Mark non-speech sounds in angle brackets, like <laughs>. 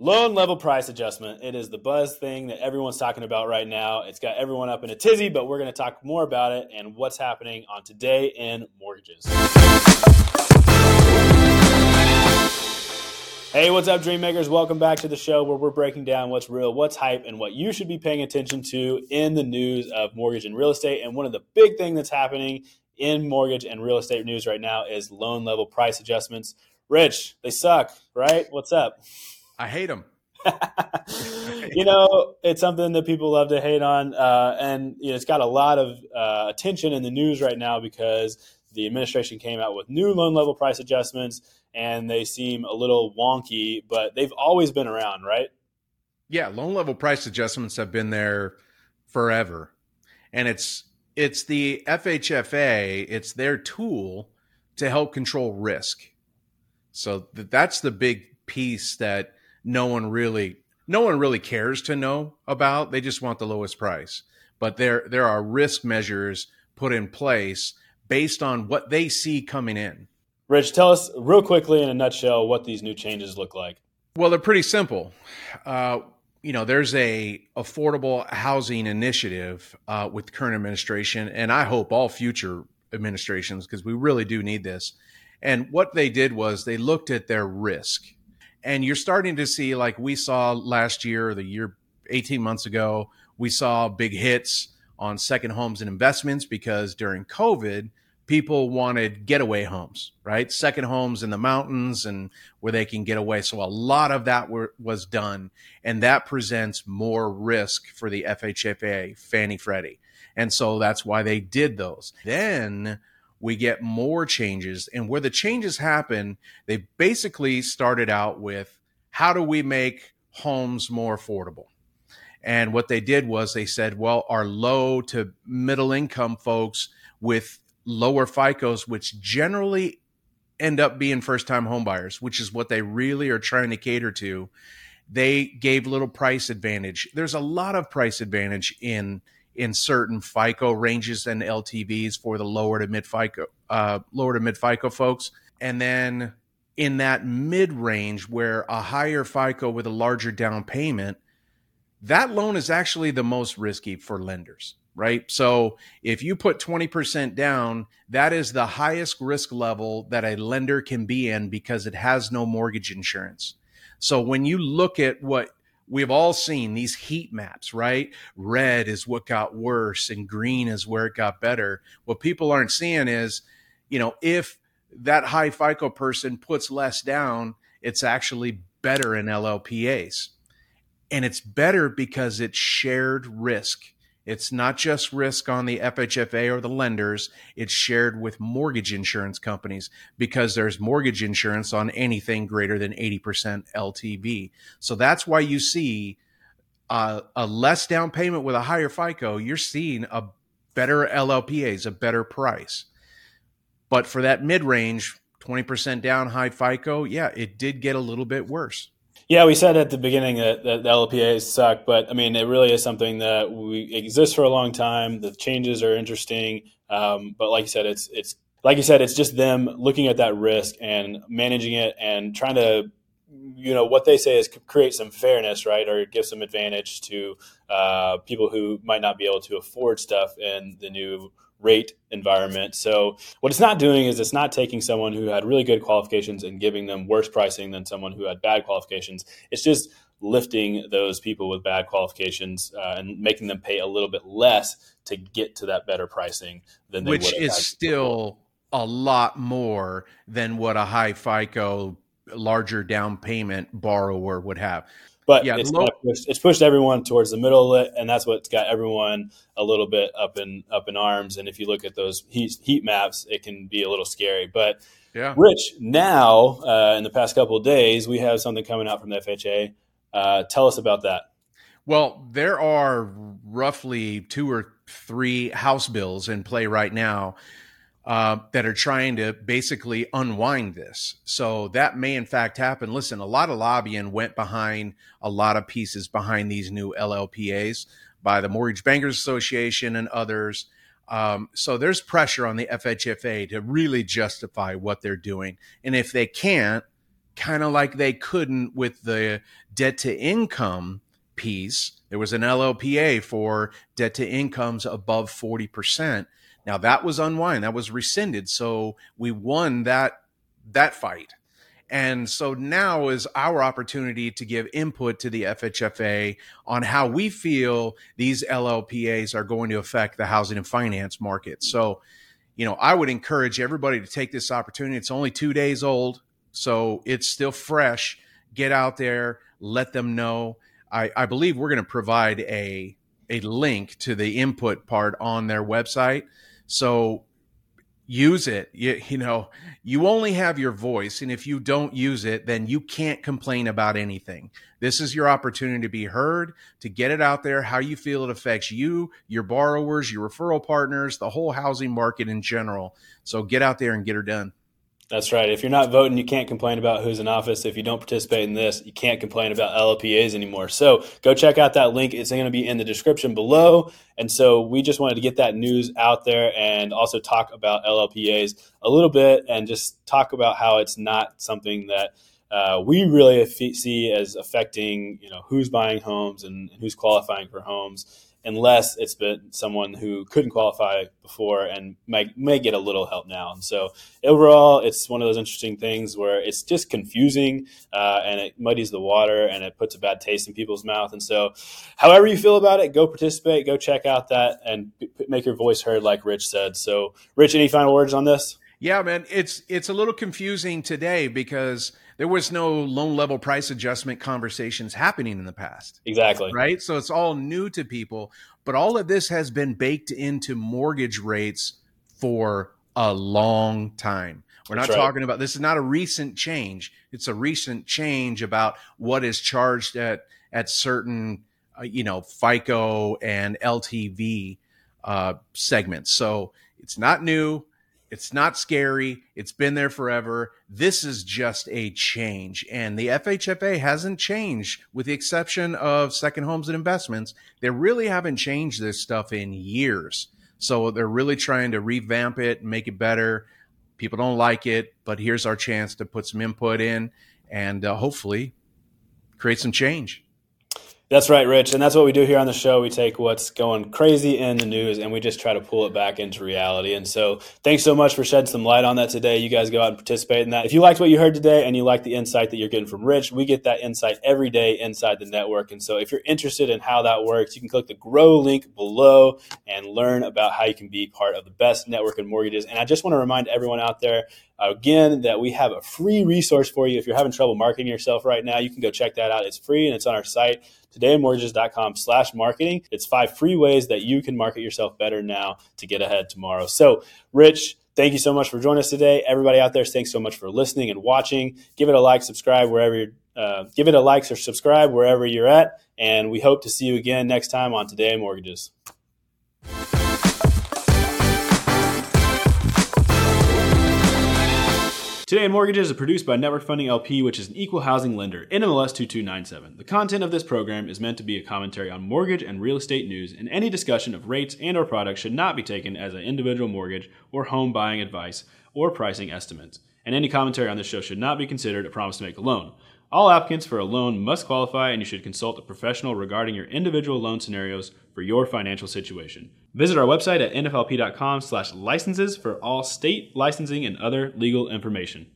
Loan level price adjustment. It is the buzz thing that everyone's talking about right now. It's got everyone up in a tizzy, but we're going to talk more about it and what's happening on Today in Mortgages. Hey, what's up, Dreammakers? Welcome back to the show where we're breaking down what's real, what's hype, and what you should be paying attention to in the news of mortgage and real estate. And one of the big things that's happening in mortgage and real estate news right now is loan level price adjustments. Rich, they suck, right? What's up? I hate them. <laughs> you know, it's something that people love to hate on, uh, and you know, it's got a lot of uh, attention in the news right now because the administration came out with new loan level price adjustments, and they seem a little wonky, but they've always been around, right? Yeah, loan level price adjustments have been there forever, and it's it's the FHFA. It's their tool to help control risk. So that's the big piece that no one really no one really cares to know about. They just want the lowest price. But there there are risk measures put in place based on what they see coming in. Rich, tell us real quickly in a nutshell what these new changes look like. Well, they're pretty simple. Uh, you know, there's a affordable housing initiative uh, with the current administration, and I hope all future administrations because we really do need this. And what they did was they looked at their risk and you're starting to see like we saw last year the year 18 months ago we saw big hits on second homes and investments because during covid people wanted getaway homes right? Second homes in the mountains and where they can get away. So a lot of that were, was done and that presents more risk for the fhfa fannie freddie. And so that's why they did those. Then we get more changes. And where the changes happen, they basically started out with how do we make homes more affordable? And what they did was they said, well, our low to middle income folks with lower FICOs, which generally end up being first time homebuyers, which is what they really are trying to cater to, they gave little price advantage. There's a lot of price advantage in in certain FICO ranges and LTVs for the lower to mid FICO, uh, lower to mid FICO folks. And then in that mid range where a higher FICO with a larger down payment, that loan is actually the most risky for lenders, right? So if you put 20% down, that is the highest risk level that a lender can be in because it has no mortgage insurance. So when you look at what we've all seen these heat maps, right? Red is what got worse and green is where it got better. What people aren't seeing is, you know, if that high FICO person puts less down, it's actually better in LLPAs. And it's better because it's shared risk. It's not just risk on the FHFA or the lenders, it's shared with mortgage insurance companies because there's mortgage insurance on anything greater than 80% LTV. So that's why you see a, a less down payment with a higher FICO, you're seeing a better LLPAs, a better price. But for that mid range, 20% down high FICO, yeah, it did get a little bit worse. Yeah, we said at the beginning that, that the LPAs suck, but I mean, it really is something that we exist for a long time. The changes are interesting, um, but like you said, it's it's like you said, it's just them looking at that risk and managing it and trying to, you know, what they say is create some fairness, right, or give some advantage to uh, people who might not be able to afford stuff in the new rate environment. So what it's not doing is it's not taking someone who had really good qualifications and giving them worse pricing than someone who had bad qualifications. It's just lifting those people with bad qualifications uh, and making them pay a little bit less to get to that better pricing than they which is still a lot more than what a high FICO larger down payment borrower would have. But yeah, it's, low- pushed, it's pushed everyone towards the middle of it, and that's what's got everyone a little bit up in up in arms. And if you look at those heat, heat maps, it can be a little scary. But yeah. Rich, now uh, in the past couple of days, we have something coming out from the FHA. Uh, tell us about that. Well, there are roughly two or three House bills in play right now uh, that are trying to basically unwind this. So that may in fact happen. Listen, a lot of lobbying went behind a lot of pieces behind these new LLPAs by the Mortgage Bankers Association and others. Um, so there's pressure on the FHFA to really justify what they're doing. And if they can't, kind of like they couldn't with the debt to income piece. There was an LLPA for debt to incomes above 40%. Now that was unwind, that was rescinded. So we won that that fight. And so now is our opportunity to give input to the FHFA on how we feel these LLPAs are going to affect the housing and finance market. So, you know, I would encourage everybody to take this opportunity. It's only two days old, so it's still fresh. Get out there, let them know. I, I believe we're going to provide a a link to the input part on their website. So use it. You, you know, you only have your voice. And if you don't use it, then you can't complain about anything. This is your opportunity to be heard, to get it out there, how you feel it affects you, your borrowers, your referral partners, the whole housing market in general. So get out there and get her done. That's right. If you're not voting, you can't complain about who's in office. If you don't participate in this, you can't complain about LLPAs anymore. So go check out that link. It's going to be in the description below. And so we just wanted to get that news out there and also talk about LLPAs a little bit and just talk about how it's not something that uh, we really see as affecting, you know, who's buying homes and who's qualifying for homes unless it's been someone who couldn't qualify before and might may get a little help now. And so overall, it's one of those interesting things where it's just confusing uh, and it muddies the water and it puts a bad taste in people's mouth. And so, however you feel about it, go participate, go check out that, and make your voice heard, like Rich said. So, Rich, any final words on this? Yeah, man, it's it's a little confusing today because there was no loan level price adjustment conversations happening in the past. Exactly. Right? So it's all new to people, but all of this has been baked into mortgage rates for a long time. We're not talking about this is not a recent change. It's a recent change about what is charged at at certain uh, you know FICO and LTV uh, segments. So it's not new. It's not scary. It's been there forever. This is just a change. And the FHFA hasn't changed, with the exception of second homes and investments. They really haven't changed this stuff in years. So they're really trying to revamp it and make it better. People don't like it, but here's our chance to put some input in and uh, hopefully create some change. That's right, Rich. And that's what we do here on the show. We take what's going crazy in the news and we just try to pull it back into reality. And so thanks so much for shedding some light on that today. You guys go out and participate in that. If you liked what you heard today and you like the insight that you're getting from Rich, we get that insight every day inside the network. And so if you're interested in how that works, you can click the grow link below and learn about how you can be part of the best network in mortgages. And I just want to remind everyone out there again that we have a free resource for you. If you're having trouble marketing yourself right now you can go check that out. It's free and it's on our site. Todaymortgages.com slash marketing. It's five free ways that you can market yourself better now to get ahead tomorrow. So rich thank you so much for joining us today. Everybody out there thanks so much for listening and watching. Give it a like subscribe wherever you're uh, give it a like or subscribe wherever you're at. And we hope to see you again next time on today mortgages Today in Mortgages is produced by Network Funding LP, which is an equal housing lender, NMLS 2297. The content of this program is meant to be a commentary on mortgage and real estate news, and any discussion of rates and or products should not be taken as an individual mortgage or home buying advice or pricing estimates. And any commentary on this show should not be considered a promise to make a loan. All applicants for a loan must qualify, and you should consult a professional regarding your individual loan scenarios for your financial situation. Visit our website at nflp.com/licenses for all state licensing and other legal information.